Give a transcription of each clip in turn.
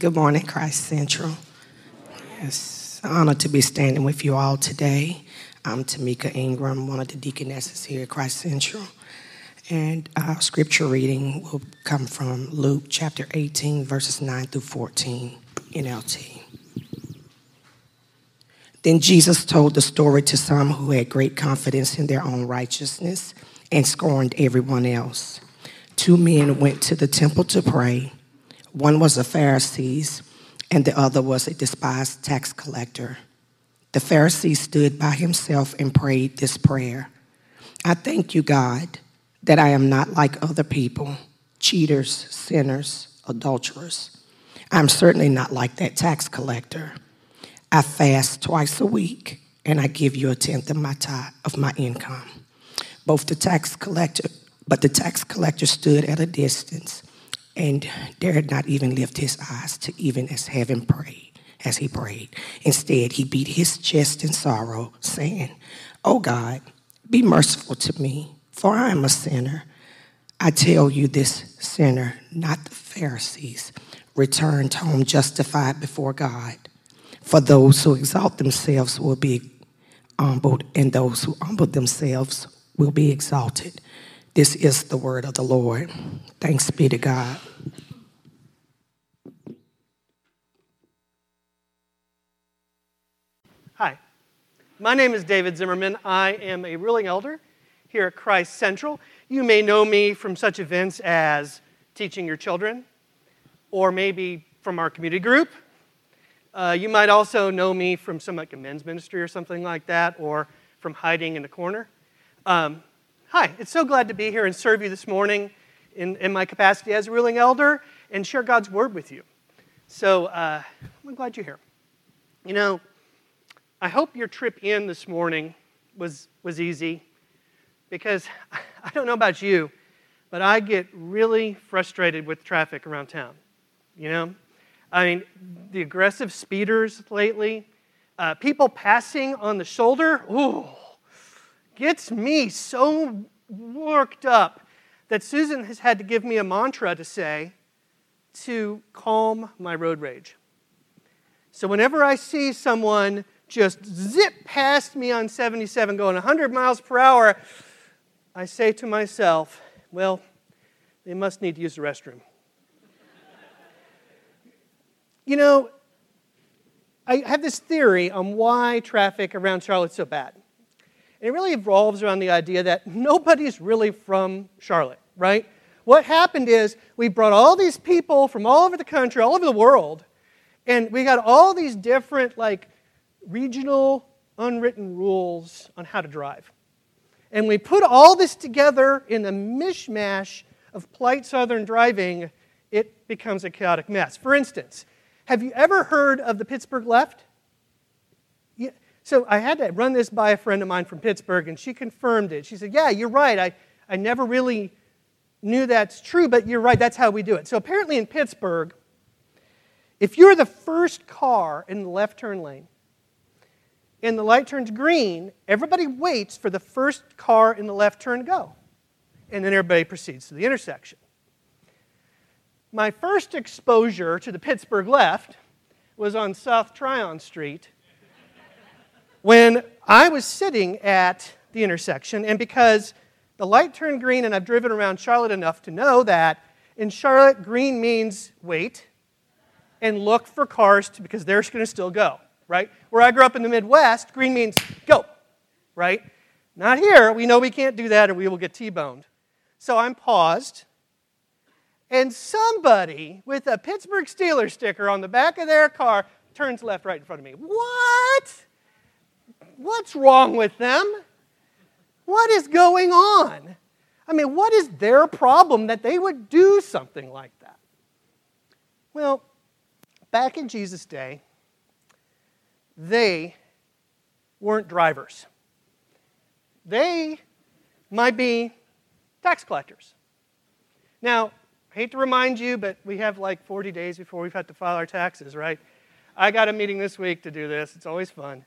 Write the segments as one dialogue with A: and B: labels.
A: Good morning, Christ Central. It's an honor to be standing with you all today. I'm Tamika Ingram, one of the deaconesses here at Christ Central. And our scripture reading will come from Luke chapter 18, verses 9 through 14, NLT. Then Jesus told the story to some who had great confidence in their own righteousness and scorned everyone else. Two men went to the temple to pray. One was a Pharisee, and the other was a despised tax collector. The Pharisee stood by himself and prayed this prayer I thank you, God, that I am not like other people, cheaters, sinners, adulterers. I'm certainly not like that tax collector. I fast twice a week, and I give you a tenth of my tithe, of my income. Both the tax collector, but the tax collector stood at a distance and dared not even lift his eyes to even as heaven prayed, as he prayed. Instead, he beat his chest in sorrow, saying, Oh God, be merciful to me, for I am a sinner. I tell you, this sinner, not the Pharisees, returned home justified before God. For those who exalt themselves will be humbled, and those who humble themselves will be exalted. This is the word of the Lord. Thanks be to God.
B: Hi, my name is David Zimmerman. I am a ruling elder here at Christ Central. You may know me from such events as teaching your children, or maybe from our community group, uh, you might also know me from some like a men's ministry or something like that, or from hiding in the corner. Um, hi, it's so glad to be here and serve you this morning in, in my capacity as a ruling elder and share God's word with you. So uh, I'm glad you're here. You know, I hope your trip in this morning was, was easy because I don't know about you, but I get really frustrated with traffic around town. You know, I mean, the aggressive speeders lately, uh, people passing on the shoulder, ooh, gets me so worked up that Susan has had to give me a mantra to say to calm my road rage. So whenever I see someone just zip past me on 77 going 100 miles per hour, I say to myself, well, they must need to use the restroom. You know, I have this theory on why traffic around Charlotte's so bad. It really revolves around the idea that nobody's really from Charlotte, right? What happened is we brought all these people from all over the country, all over the world, and we got all these different, like, regional unwritten rules on how to drive. And we put all this together in a mishmash of polite southern driving, it becomes a chaotic mess. For instance, have you ever heard of the Pittsburgh left? So I had to run this by a friend of mine from Pittsburgh, and she confirmed it. She said, Yeah, you're right. I, I never really knew that's true, but you're right. That's how we do it. So apparently in Pittsburgh, if you're the first car in the left turn lane and the light turns green, everybody waits for the first car in the left turn to go. And then everybody proceeds to the intersection my first exposure to the Pittsburgh left was on South Tryon Street when I was sitting at the intersection, and because the light turned green, and I've driven around Charlotte enough to know that in Charlotte, green means wait and look for cars to, because they're going to still go, right? Where I grew up in the Midwest, green means go, right? Not here. We know we can't do that or we will get T boned. So I'm paused and somebody with a Pittsburgh Steelers sticker on the back of their car turns left right in front of me. What? What's wrong with them? What is going on? I mean, what is their problem that they would do something like that? Well, back in Jesus' day, they weren't drivers. They might be tax collectors. Now, I hate to remind you, but we have like 40 days before we've had to file our taxes, right? I got a meeting this week to do this. It's always fun.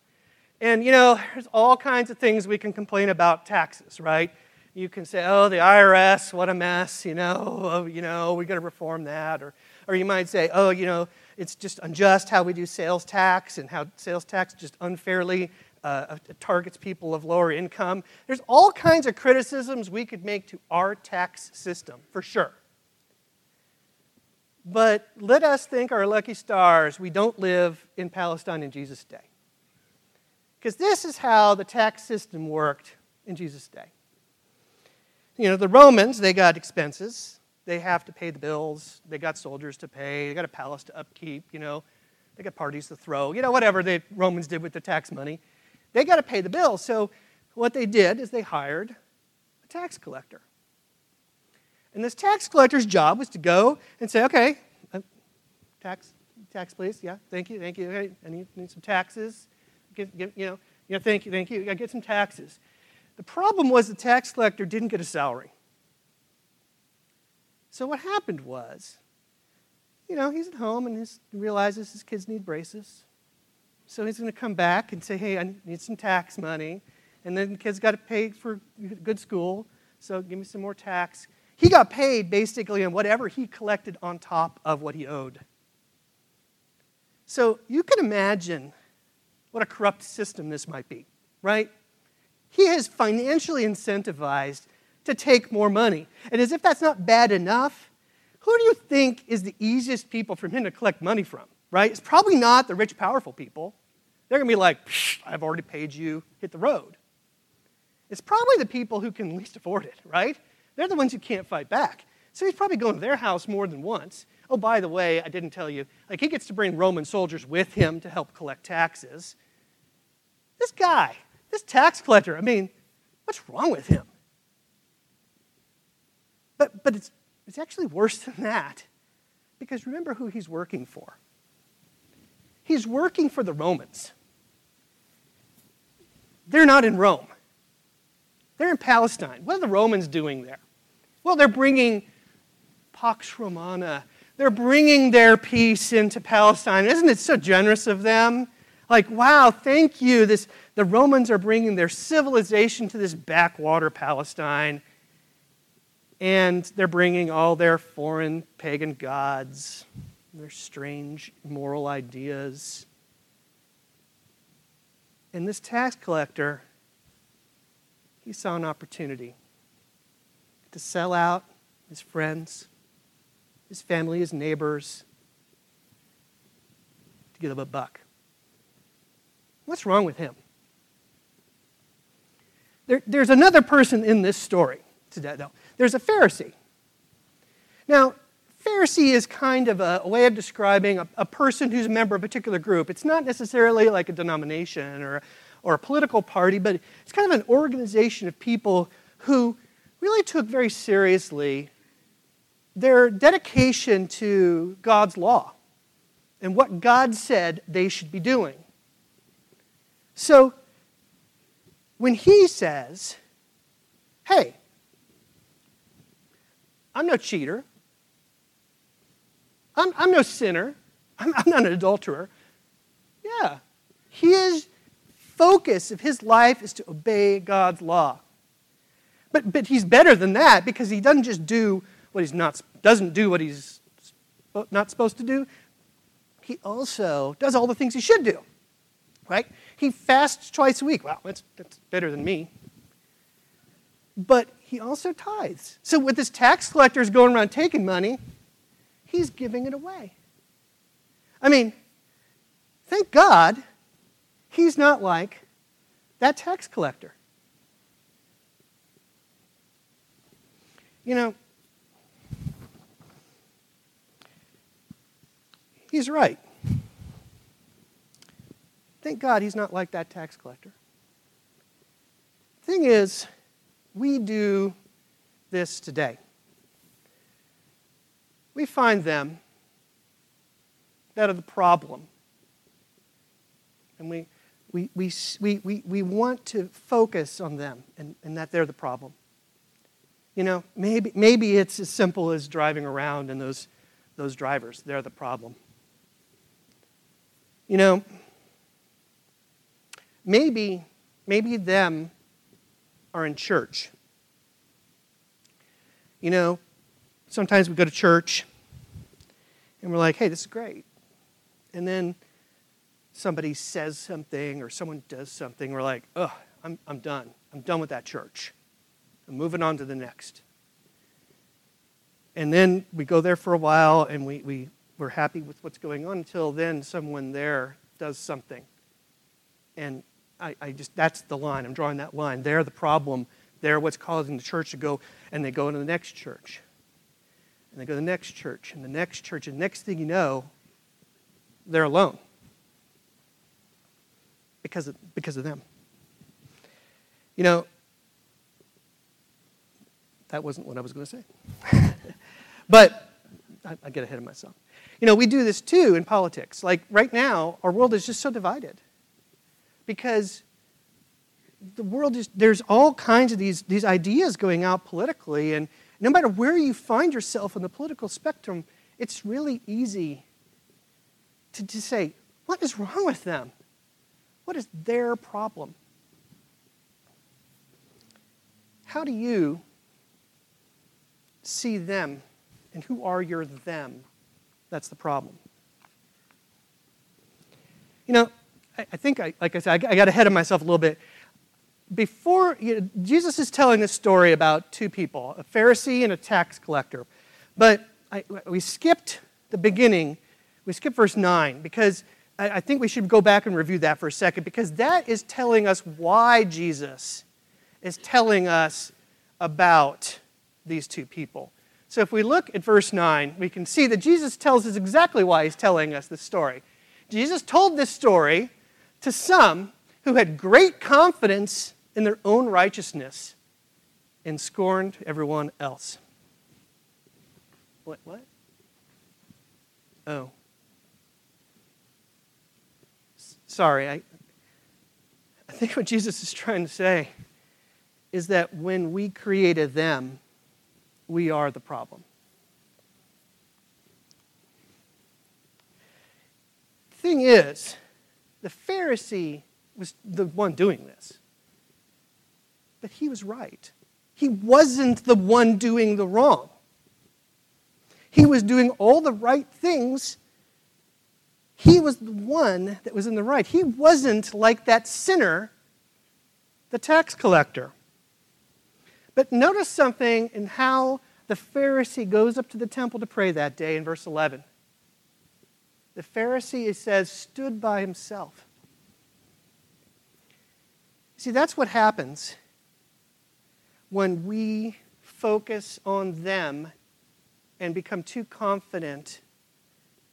B: And you know, there's all kinds of things we can complain about taxes, right? You can say, "Oh, the IRS, what a mess," you know, oh, you know, we got to reform that, or Or you might say, oh, you know, it's just unjust how we do sales tax and how sales tax just unfairly uh, targets people of lower income. There's all kinds of criticisms we could make to our tax system, for sure. But let us think our lucky stars we don't live in Palestine in Jesus' day. Because this is how the tax system worked in Jesus' day. You know, the Romans, they got expenses. They have to pay the bills. They got soldiers to pay. They got a palace to upkeep, you know. They got parties to throw, you know, whatever the Romans did with the tax money. They got to pay the bills. So what they did is they hired a tax collector. And this tax collector's job was to go and say, okay, uh, tax, tax, please. Yeah, thank you, thank you. Okay, I need, need some taxes. You know, you know, thank you, thank you. I get some taxes. The problem was the tax collector didn't get a salary. So what happened was, you know, he's at home and he realizes his kids need braces. So he's going to come back and say, hey, I need some tax money. And then the kids got to pay for good school, so give me some more tax. He got paid basically on whatever he collected on top of what he owed. So you can imagine what a corrupt system this might be, right? He has financially incentivized to take more money. And as if that's not bad enough, who do you think is the easiest people for him to collect money from? right? It's probably not the rich, powerful people. They're going to be like, I've already paid you, hit the road. It's probably the people who can least afford it, right? They're the ones who can't fight back. So he's probably going to their house more than once. Oh, by the way, I didn't tell you, like he gets to bring Roman soldiers with him to help collect taxes. This guy, this tax collector, I mean, what's wrong with him? But, but it's, it's actually worse than that because remember who he's working for. He's working for the Romans. They're not in Rome, they're in Palestine. What are the Romans doing there? Well, they're bringing Pax Romana. They're bringing their peace into Palestine. Isn't it so generous of them? Like, wow, thank you. This, the Romans are bringing their civilization to this backwater Palestine. And they're bringing all their foreign pagan gods their strange moral ideas. And this tax collector, he saw an opportunity to sell out his friends, his family, his neighbors, to give a buck. What's wrong with him? There, there's another person in this story today, though. There's a Pharisee. Now, Pharisee is kind of a, a way of describing a, a, person who's a member of a particular group. It's not necessarily like a denomination or, or a political party, but it's kind of an organization of people who really took very seriously their dedication to God's law and what God said they should be doing. So when he says, hey, I'm no cheater, I'm, I'm no sinner. I'm, I'm not an adulterer. Yeah. His focus of his life is to obey God's law. But, but he's better than that because he doesn't just do what he's not, doesn't do what he's not supposed to do. He also does all the things he should do, right? He fasts twice a week. Well, that's, that's better than me. But he also tithes. So with this tax collectors going around taking money, he's giving it away. I mean, thank God he's not like that tax collector. You know, he's right. Thank God he's not like that tax collector. Thing is, we do this today we find them that are the problem. And we, we, we, we, we, we want to focus on them and, and that they're the problem. You know, maybe, maybe it's as simple as driving around and those, those drivers, they're the problem. You know, maybe, maybe them are in church. You know, sometimes we go to church And we're like, hey, this is great. And then somebody says something or someone does something, we're like, ugh, I'm, I'm done. I'm done with that church. I'm moving on to the next. And then we go there for a while and we, we, we're happy with what's going on until then someone there does something. And I, I just, that's the line. I'm drawing that line. They're the problem. They're what's causing the church to go, and they go into the next church. And they go to the next church, and the next church, and the next thing you know, they're alone because of, because of them. You know, that wasn't what I was going to say. but I, I get ahead of myself. You know, we do this too in politics. Like right now, our world is just so divided because the world is, there's all kinds of these, these ideas going out politically, and no matter where you find yourself on the political spectrum, it's really easy to, to say, what is wrong with them? What is their problem? How do you see them, and who are your them? That's the problem. You know, I, think, I, like I said, I, I got ahead of myself a little bit. Before, you know, Jesus is telling this story about two people, a Pharisee and a tax collector. But I, we skipped the beginning. We skipped verse 9 because I, I think we should go back and review that for a second because that is telling us why Jesus is telling us about these two people. So if we look at verse 9, we can see that Jesus tells us exactly why he's telling us this story. Jesus told this story to some who had great confidence in their own righteousness and scorned everyone else. What? What? Oh. Sorry, I, I think what Jesus is trying to say is that when we created them, we are the problem. Thing is, the Pharisee was the one doing this. But he was right. He wasn't the one doing the wrong. He was doing all the right things. He was the one that was in the right. He wasn't like that sinner, the tax collector. But notice something in how the Pharisee goes up to the temple to pray that day in verse 11. The Pharisee, it says, stood by himself. See, that's what happens when we focus on them and become too confident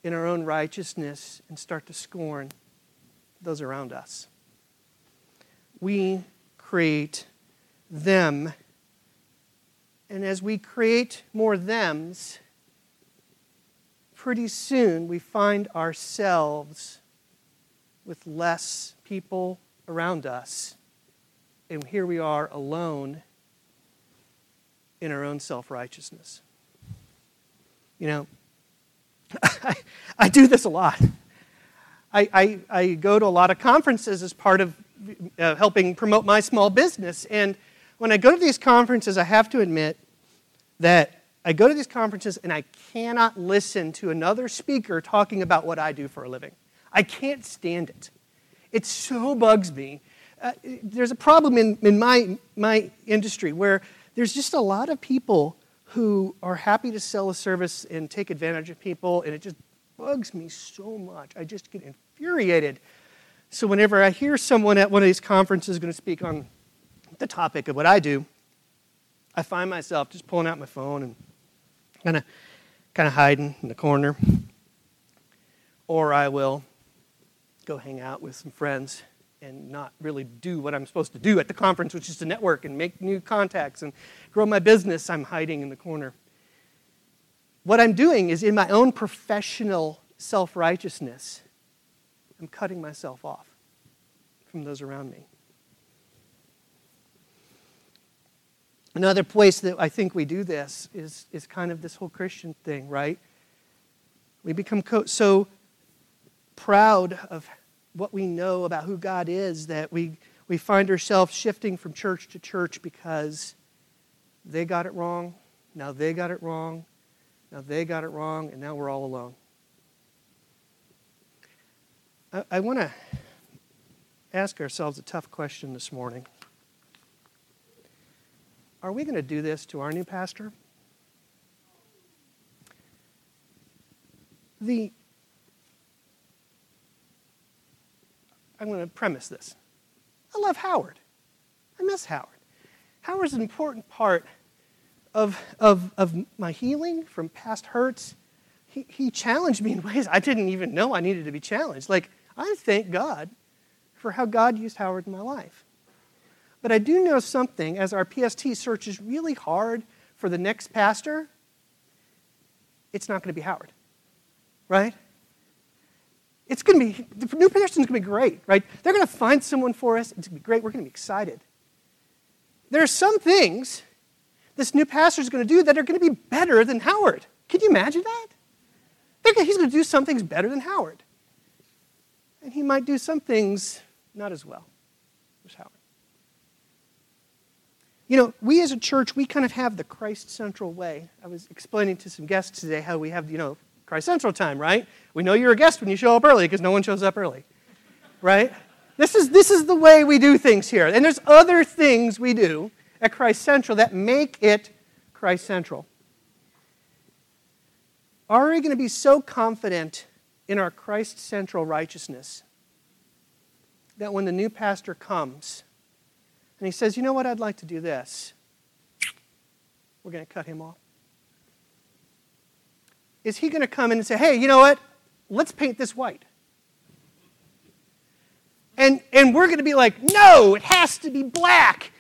B: in our own righteousness and start to scorn those around us. We create them. And as we create more thems, pretty soon we find ourselves with less people around us and here we are alone in our own self righteousness. You know, I, I, do this a lot. I, I, I, go to a lot of conferences as part of uh, helping promote my small business. And when I go to these conferences, I have to admit that I go to these conferences and I cannot listen to another speaker talking about what I do for a living. I can't stand it. It so bugs me uh, there's a problem in, in my, my industry where there's just a lot of people who are happy to sell a service and take advantage of people, and it just bugs me so much. I just get infuriated. So whenever I hear someone at one of these conferences going to speak on the topic of what I do, I find myself just pulling out my phone and kind of kind of hiding in the corner. Or I will go hang out with some friends and not really do what I'm supposed to do at the conference, which is to network and make new contacts and grow my business, I'm hiding in the corner. What I'm doing is in my own professional self righteousness, I'm cutting myself off from those around me. Another place that I think we do this is, is kind of this whole Christian thing, right? We become co- so proud of what we know about who God is that we, we find ourselves shifting from church to church because they got it wrong, now they got it wrong, now they got it wrong, and now we're all alone. I, I want to ask ourselves a tough question this morning. Are we going to do this to our new pastor? The I'm going to premise this. I love Howard. I miss Howard. Howard's an important part of, of, of my healing from past hurts. He, he challenged me in ways I didn't even know I needed to be challenged. Like, I thank God for how God used Howard in my life. But I do know something as our PST searches really hard for the next pastor, it's not going to be Howard, right? It's going to be, the new person's going to be great, right? They're going to find someone for us. It's going to be great. We're going to be excited. There are some things this new pastor is going to do that are going to be better than Howard. Can you imagine that? He's going to do some things better than Howard. And he might do some things not as well as Howard. You know, we as a church, we kind of have the Christ central way. I was explaining to some guests today how we have, you know, Christ Central time, right? We know you're a guest when you show up early because no one shows up early, right? This is, this is the way we do things here. And there's other things we do at Christ Central that make it Christ Central. Are we going to be so confident in our Christ Central righteousness that when the new pastor comes and he says, you know what, I'd like to do this, we're going to cut him off? is he going to come in and say, hey, you know what? Let's paint this white. And, and we're going to be like, no, it has to be black.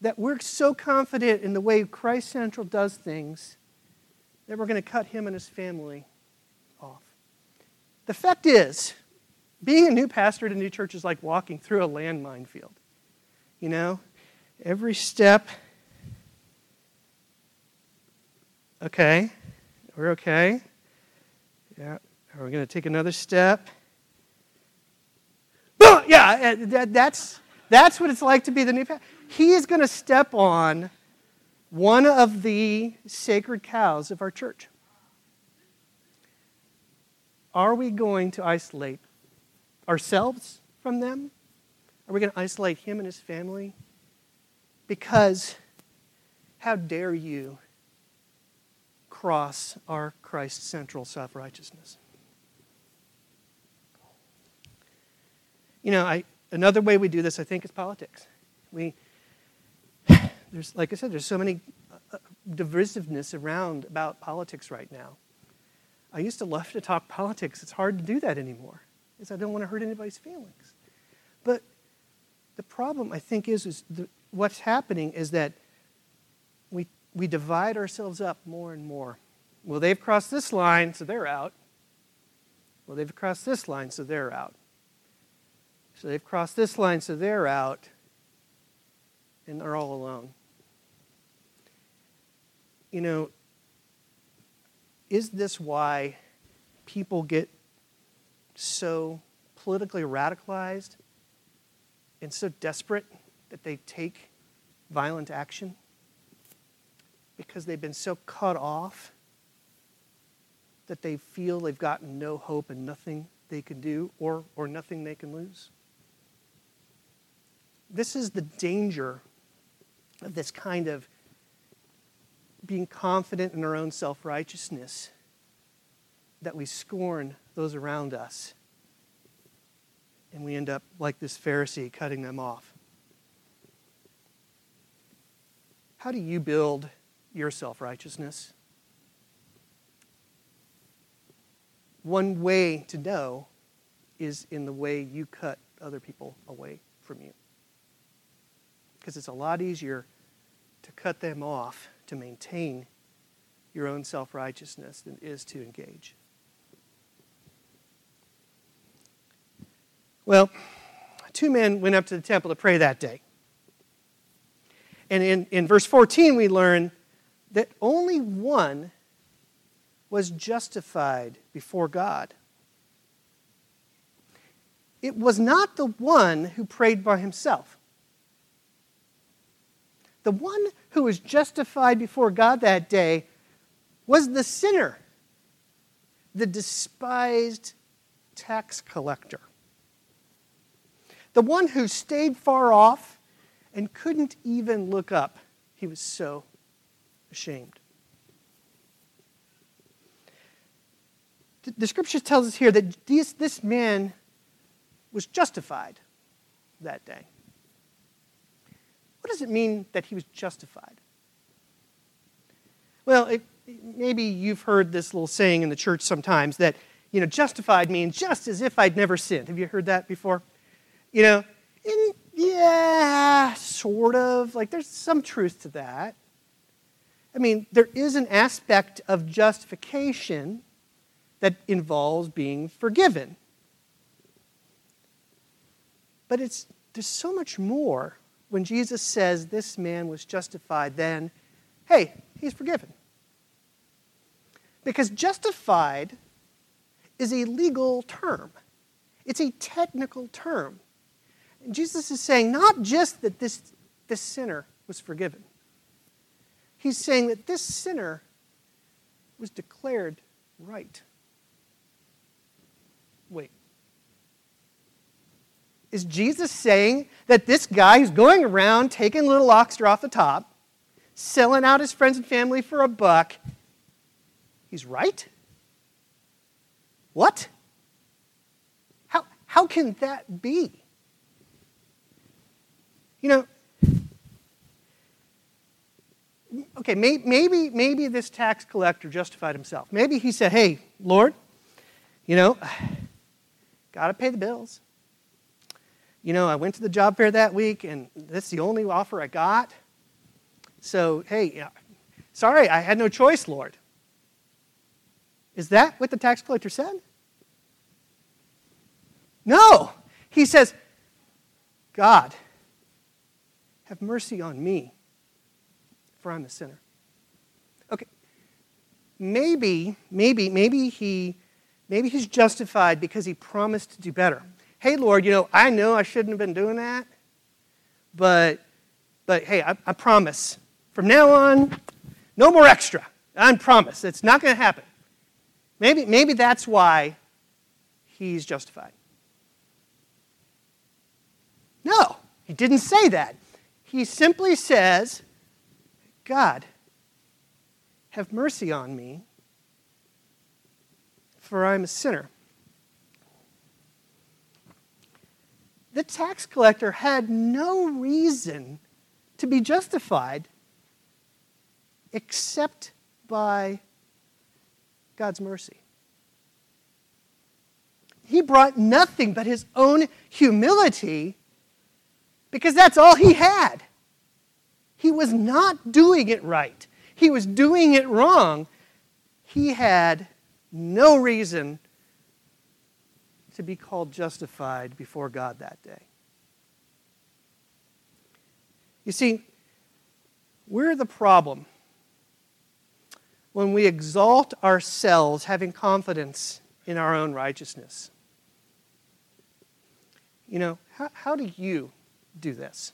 B: That we're so confident in the way Christ Central does things that we're going to cut him and his family off. The fact is, being a new pastor at a new church is like walking through a landmine field. You know, every step. Okay, we're okay. Yeah. Are we going to take another step? Boom! Yeah, uh, that, that's, that's what it's like to be the new pastor. He is going to step on one of the sacred cows of our church. Are we going to isolate ourselves from them? Are we going to isolate him and his family? Because how dare you cross our Christ central self righteousness. You know, I, another way we do this, I think, is politics. We, there's, like I said, there's so many uh, divisiveness around about politics right now. I used to love to talk politics. It's hard to do that anymore, because I don't want to hurt anybody's feelings. The problem, I think, is, is the, what's happening is that we we divide ourselves up more and more. Well, they've crossed this line, so they're out. Well, they've crossed this line, so they're out. So they've crossed this line, so they're out, and they're all alone. You know, is this why people get so politically radicalized and so desperate that they take violent action? because they've been so cut off that they feel they've gotten no hope and nothing they can do or, or nothing they can lose. This is the danger of this kind of being confident in our own self righteousness that we scorn those around us and we end up like this Pharisee cutting them off. How do you build your self righteousness. One way to know is in the way you cut other people away from you. Because it's a lot easier to cut them off to maintain your own self righteousness than it is to engage. Well, two men went up to the temple to pray that day. And in, in verse 14, we learn that only one was justified before God. It was not the one who prayed by himself. The one who was justified before God that day was the sinner, the despised tax collector. The one who stayed far off and couldn't even look up. He was so ashamed. The scripture tells us here that this, this man was justified that day. What does it mean that he was justified? Well, it, maybe you've heard this little saying in the church sometimes that, you know, justified means just as if I'd never sinned. Have you heard that before? You know, yeah, sort of. Like, there's some truth to that. I mean, there is an aspect of justification that involves being forgiven. But it's, there's so much more when Jesus says this man was justified than, hey, he's forgiven. Because justified is a legal term, it's a technical term. And Jesus is saying not just that this, this sinner was forgiven, he's saying that this sinner was declared right. Wait. Is Jesus saying that this guy who's going around taking little lobster off the top, selling out his friends and family for a buck, he's right? What? How, how can that be? You know, okay, may, maybe, maybe this tax collector justified himself. Maybe he said, hey, Lord, you know, got to pay the bills. You know, I went to the job fair that week, and that's the only offer I got. So, hey, sorry, I had no choice, Lord. Is that what the tax collector said? No. He says, God, have mercy on me, for I'm a sinner. Okay. Maybe, maybe, maybe he maybe he's justified because he promised to do better. Hey, Lord, you know, I know I shouldn't have been doing that, but but hey, I, I promise. From now on, no more extra. I promise. It's not going to happen. Maybe, maybe that's why he's justified. No, he didn't say that. He simply says, God, have mercy on me, for I'm a sinner. The tax collector had no reason to be justified except by God's mercy. He brought nothing but his own humility because that's all he had. He was not doing it right, he was doing it wrong. He had no reason to be called justified before God that day. You see, we're the problem when we exalt ourselves, having confidence in our own righteousness. You know, how, how do you do this?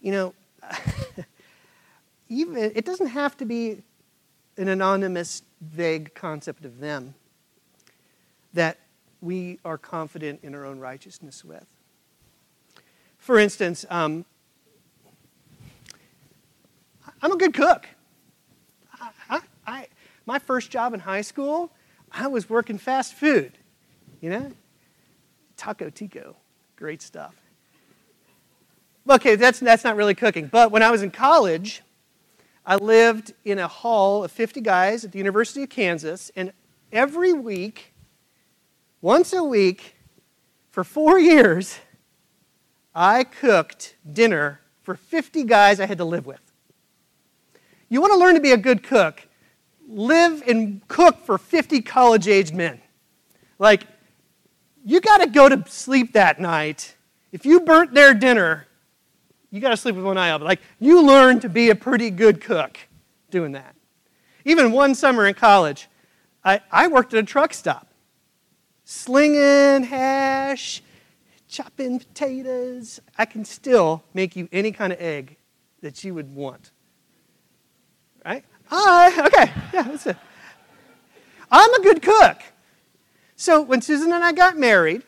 B: You know, even it doesn't have to be an anonymous, vague concept of them that we are confident in our own righteousness with. For instance, um, I'm a good cook. I, I, my first job in high school, I was working fast food, you know? Taco Tico, great stuff. Okay, that's, that's not really cooking. But when I was in college, I lived in a hall of 50 guys at the University of Kansas, and every week, once a week, for four years, I cooked dinner for 50 guys I had to live with. You want to learn to be a good cook, live and cook for 50 college aged men. Like, you got to go to sleep that night. If you burnt their dinner, you got to sleep with one eye open. Like, you learn to be a pretty good cook doing that. Even one summer in college, I, I worked at a truck stop, slinging hash, chopping potatoes. I can still make you any kind of egg that you would want. Right? Hi, okay, yeah, that's it. I'm a good cook. So when Susan and I got married,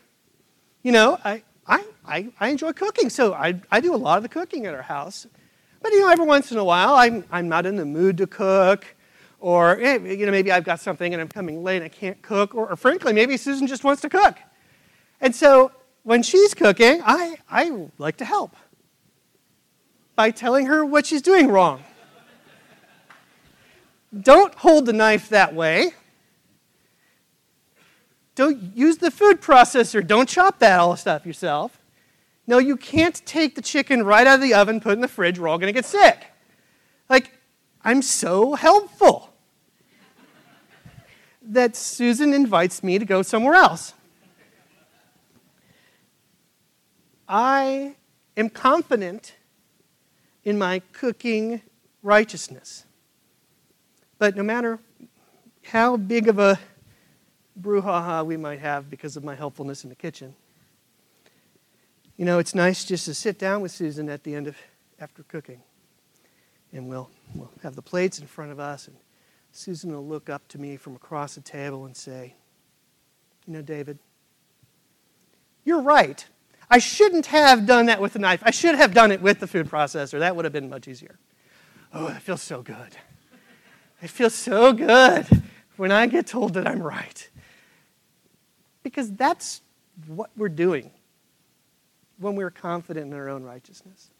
B: you know, I, I, I, I enjoy cooking, so I, I do a lot of the cooking at our house. But, you know, every once in a while, I'm, I'm not in the mood to cook, or, eh, you know, maybe I've got something and I'm coming late and I can't cook, or, or frankly, maybe Susan just wants to cook. And so when she's cooking, I, I like to help by telling her what she's doing wrong. Don't hold the knife that way. Don't use the food processor. Don't chop that all stuff yourself. No, you can't take the chicken right out of the oven, put it in the fridge. We're all going to get sick. Like, I'm so helpful that Susan invites me to go somewhere else. I am confident in my cooking righteousness. But no matter how big of a brouhaha we might have because of my helpfulness in the kitchen, you know, it's nice just to sit down with Susan at the end of after cooking. And we'll, we'll have the plates in front of us, and Susan will look up to me from across the table and say, You know, David, you're right. I shouldn't have done that with the knife. I should have done it with the food processor. That would have been much easier. Oh, it feels so good. It feels so good when I get told that I'm right. Because that's what we're doing when we're confident in our own righteousness.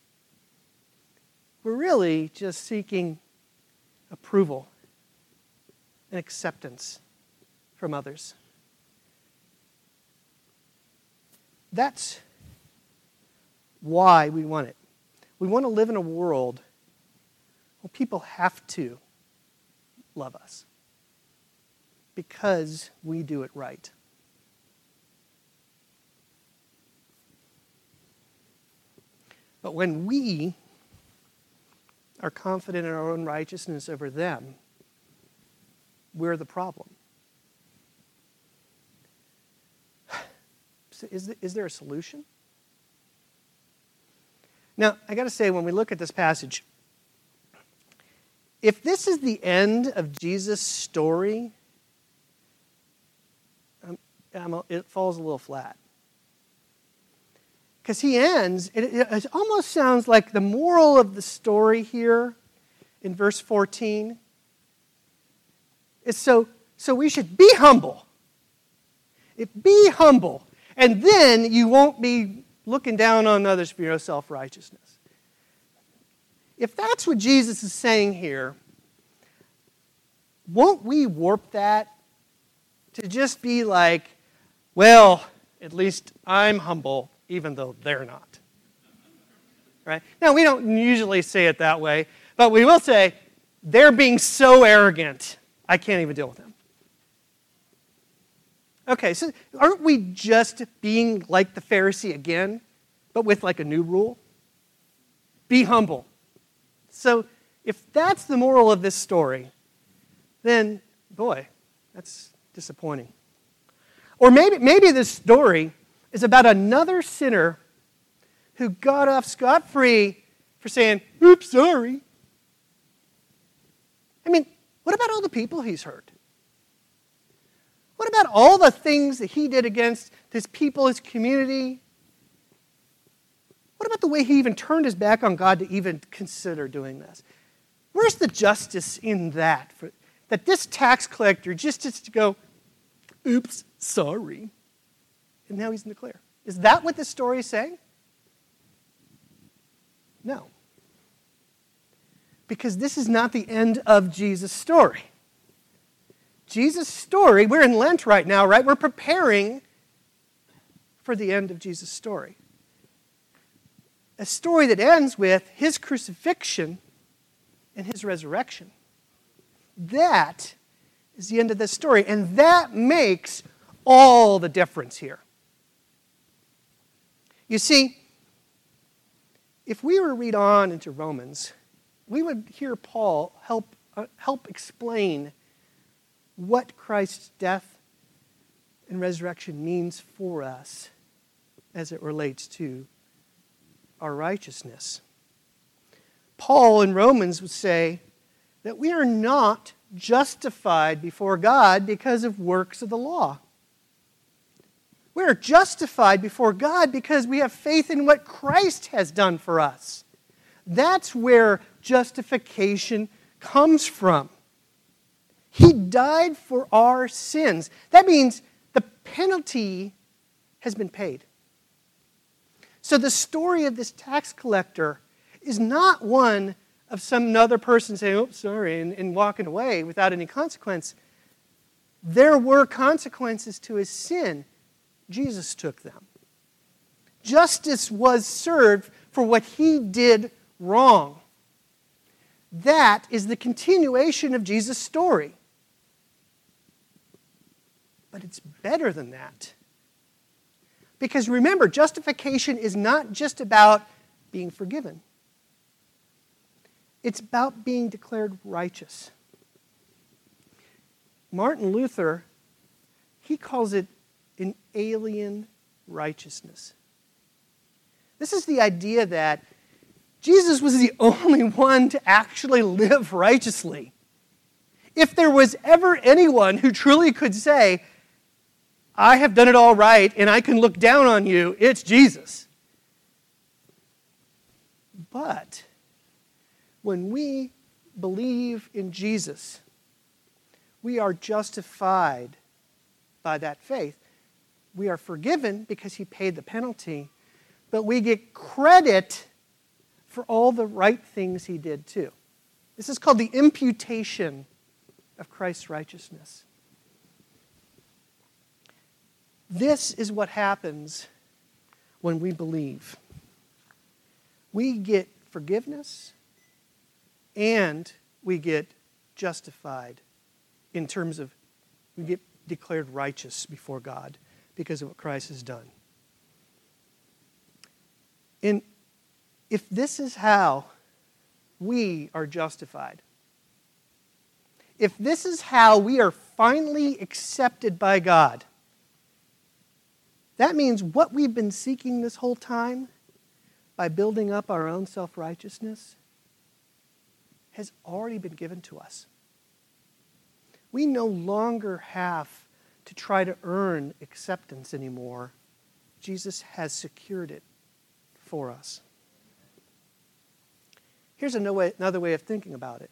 B: We're really just seeking approval and acceptance from others. That's why we want it. We want to live in a world where people have to love us because we do it right. But when we are confident in our own righteousness over them, we're the problem. Is, is there a solution? Now, I got to say, when we look at this passage, if this is the end of Jesus' story, um, it falls a little flat. Because he ends, it, it almost sounds like the moral of the story here in verse 14 is so, so we should be humble. If be humble, and then you won't be looking down on others for your self righteousness. If that's what Jesus is saying here, won't we warp that to just be like, well, at least I'm humble, even though they're not? Right? Now, we don't usually say it that way, but we will say, they're being so arrogant, I can't even deal with them. Okay, so aren't we just being like the Pharisee again, but with like a new rule? Be humble. So if that's the moral of this story, then boy, that's disappointing. Or maybe, maybe this story is about another sinner who got off scot free for saying, oops, sorry. I mean, what about all the people he's hurt? What about all the things that he did against his people, his community? What about the way he even turned his back on God to even consider doing this? Where's the justice in that? For, that this tax collector just gets to go, oops, sorry. And now he's in the clear. Is that what this story is saying? No. Because this is not the end of Jesus' story. Jesus' story, we're in Lent right now, right? We're preparing for the end of Jesus' story. A story that ends with his crucifixion and his resurrection. That is the end of this story, and that makes all the difference here. You see, if we were to read on into Romans, we would hear Paul help, uh, help explain what Christ's death and resurrection means for us as it relates to our righteousness. Paul in Romans would say that we are not justified before God because of works of the law. We're justified before God because we have faith in what Christ has done for us. That's where justification comes from. He died for our sins. That means the penalty has been paid. So the story of this tax collector is not one of some other person saying, oh, sorry, and, and walking away without any consequence. There were consequences to his sin. Jesus took them. Justice was served for what he did wrong. That is the continuation of Jesus' story. But it's better than that. Because remember, justification is not just about being forgiven, it's about being declared righteous. Martin Luther, he calls it an alien righteousness. This is the idea that Jesus was the only one to actually live righteously. If there was ever anyone who truly could say, I have done it all right and I can look down on you, it's Jesus. But when we believe in Jesus, we are justified by that faith. We are forgiven because he paid the penalty, but we get credit for all the right things he did too. This is called the imputation of Christ's righteousness. This is what happens when we believe. We get forgiveness and we get justified in terms of we get declared righteous before God because of what Christ has done. And if this is how we are justified, if this is how we are finally accepted by God, that means what we've been seeking this whole time by building up our own self righteousness has already been given to us. We no longer have to try to earn acceptance anymore. Jesus has secured it for us. Here's another way of thinking about it.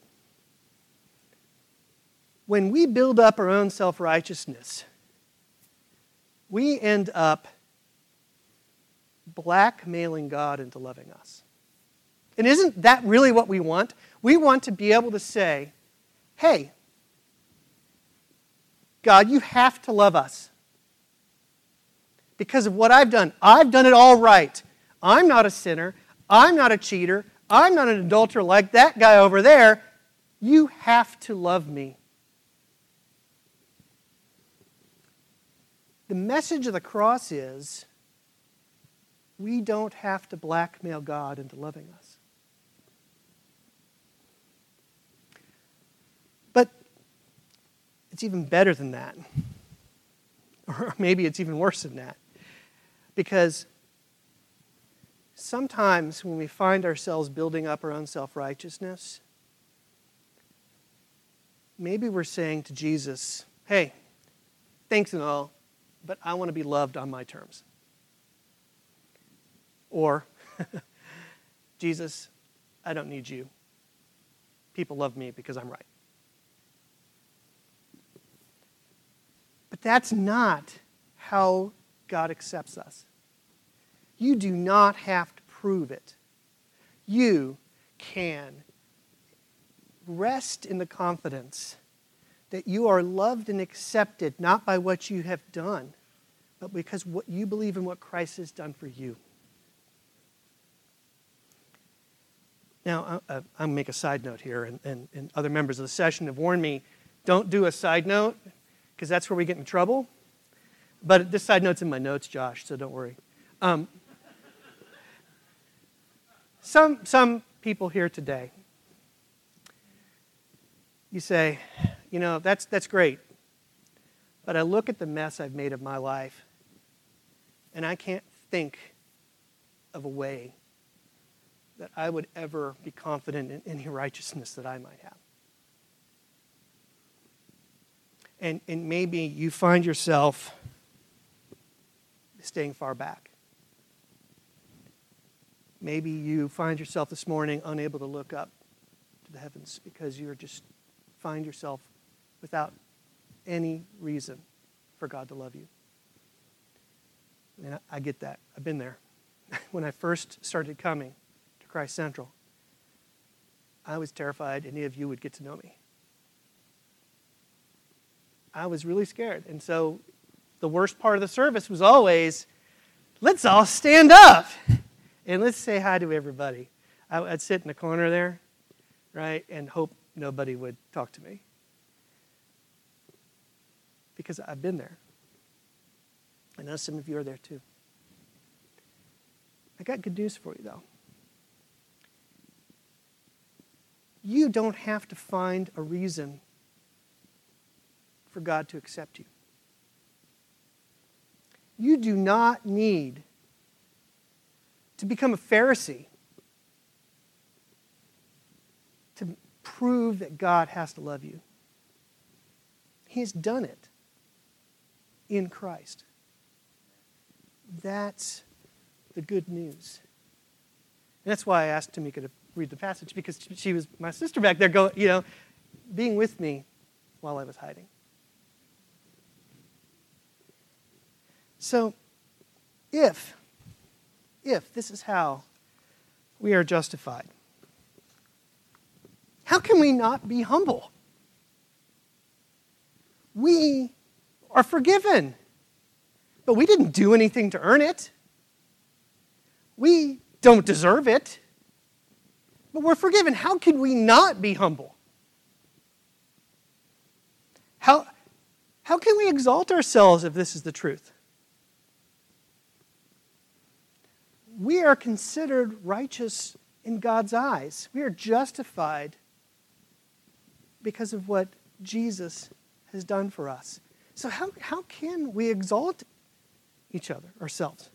B: When we build up our own self righteousness, we end up blackmailing God into loving us. And isn't that really what we want? We want to be able to say, hey, God, you have to love us because of what I've done. I've done it all right. I'm not a sinner. I'm not a cheater. I'm not an adulterer like that guy over there. You have to love me. The message of the cross is we don't have to blackmail God into loving us. But it's even better than that. Or maybe it's even worse than that. Because sometimes when we find ourselves building up our own self righteousness, maybe we're saying to Jesus, hey, thanks and all, but I want to be loved on my terms. Or, Jesus, I don't need you. People love me because I'm right. But that's not how God accepts us. You do not have to prove it. You can rest in the confidence that you are loved and accepted not by what you have done, but because what you believe in what Christ has done for you. Now, I'm going to make a side note here, and, and, and other members of the session have warned me don't do a side note because that's where we get in trouble. But this side note's in my notes, Josh, so don't worry. Um, some, some people here today, you say, you know, that's, that's great. But I look at the mess I've made of my life, and I can't think of a way that I would ever be confident in any righteousness that I might have. And, and maybe you find yourself staying far back. Maybe you find yourself this morning unable to look up to the heavens because you're just find yourself without any reason for God to love you. And I, I get that. I've been there. when I first started coming to Christ Central, I was terrified any of you would get to know me. I was really scared. And so the worst part of the service was always let's all stand up and let's say hi to everybody. I'd sit in the corner there, right, and hope nobody would talk to me. Because I've been there. I know some of you are there too. I got good news for you, though. You don't have to find a reason for God to accept you. You do not need to become a Pharisee to prove that God has to love you. He's done it in Christ. That's the good news. And that's why I asked Tamika to read the passage because she was my sister back there, go, you know, being with me while I was hiding. So, if, if this is how we are justified, how can we not be humble? We are forgiven, but we didn't do anything to earn it. We don't deserve it, but we're forgiven. How can we not be humble? How, how can we exalt ourselves if this is the truth? We are considered righteous in God's eyes. We are justified because of what Jesus has done for us. So, how, how can we exalt each other, ourselves?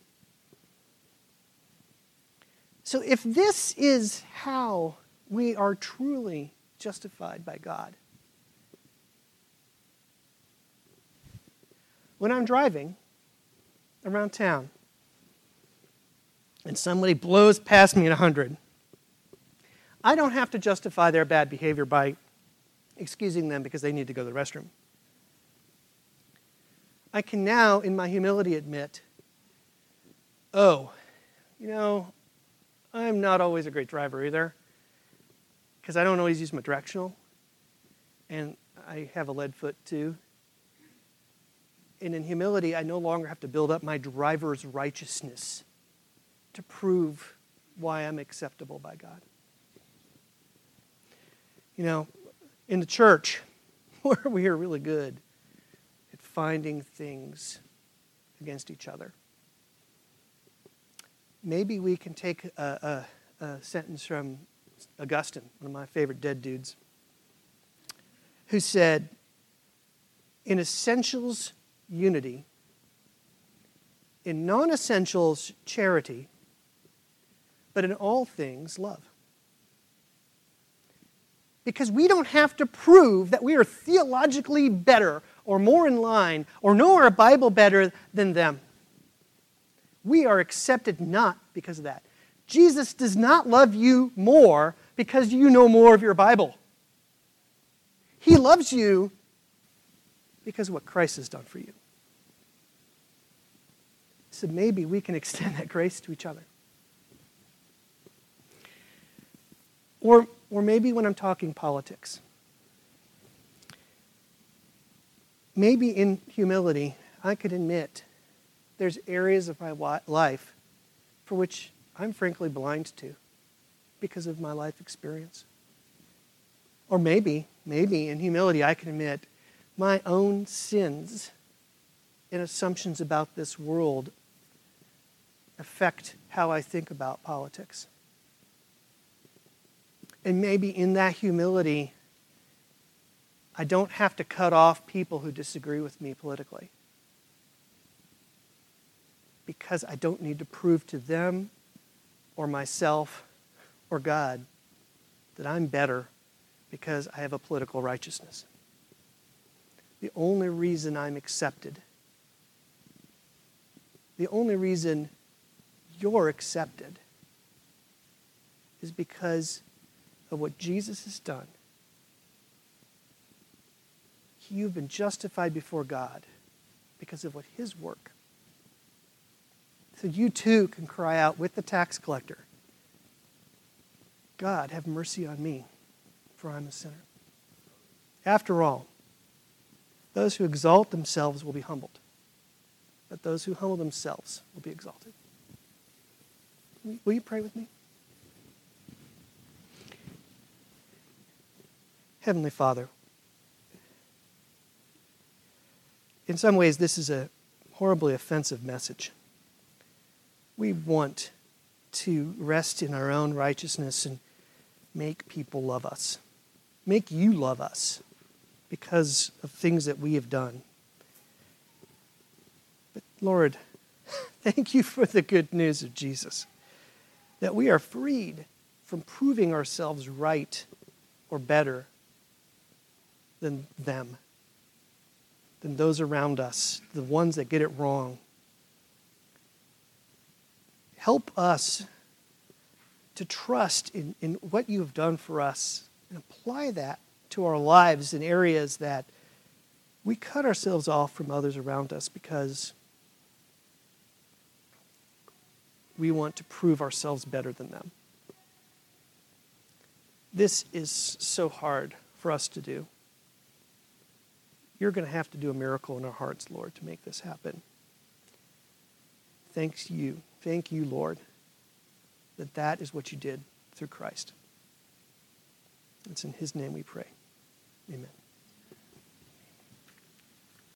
B: So, if this is how we are truly justified by God, when I'm driving around town, and somebody blows past me at 100, I don't have to justify their bad behavior by excusing them because they need to go to the restroom. I can now, in my humility, admit, oh, you know, I'm not always a great driver either because I don't always use my directional, and I have a lead foot too. And in humility, I no longer have to build up my driver's righteousness to prove why I'm acceptable by God. You know, in the church, where we are really good at finding things against each other, maybe we can take a, a, a sentence from Augustine, one of my favorite dead dudes, who said, In essentials, unity. In non essentials, charity but in all things, love. Because we don't have to prove that we are theologically better or more in line or know our Bible better than them. We are accepted not because of that. Jesus does not love you more because you know more of your Bible. He loves you because of what Christ has done for you. So maybe we can extend that grace to each other. Or, or maybe when I'm talking politics. Maybe in humility, I could admit there's areas of my life for which I'm frankly blind to because of my life experience. Or maybe, maybe in humility, I can admit my own sins and assumptions about this world affect how I think about politics. And maybe in that humility, I don't have to cut off people who disagree with me politically. Because I don't need to prove to them or myself or God that I'm better because I have a political righteousness. The only reason I'm accepted the only reason you're accepted is because of what Jesus has done. You've been justified before God because of what his work. So you too can cry out with the tax collector God, have mercy on me, for I'm a sinner. After all, those who exalt themselves will be humbled, but those who humble themselves will be exalted. Will you pray with me? Heavenly Father, in some ways, this is a horribly offensive message. We want to rest in our own righteousness and make people love us. Make you love us because of things that we have done. But Lord, thank you for the good news of Jesus that we are freed from proving ourselves right or better than them, than those around us, the ones that get it wrong. Help us to trust in, in what you have done for us and apply that to our lives in areas that we cut ourselves off from others around us because we want to prove ourselves better than them. This is so hard for us to do. You're going to have to do a miracle in our hearts, Lord, to make this happen. Thanks you. Thank you, Lord that that is what you did through Christ. It's in his name we pray. Amen.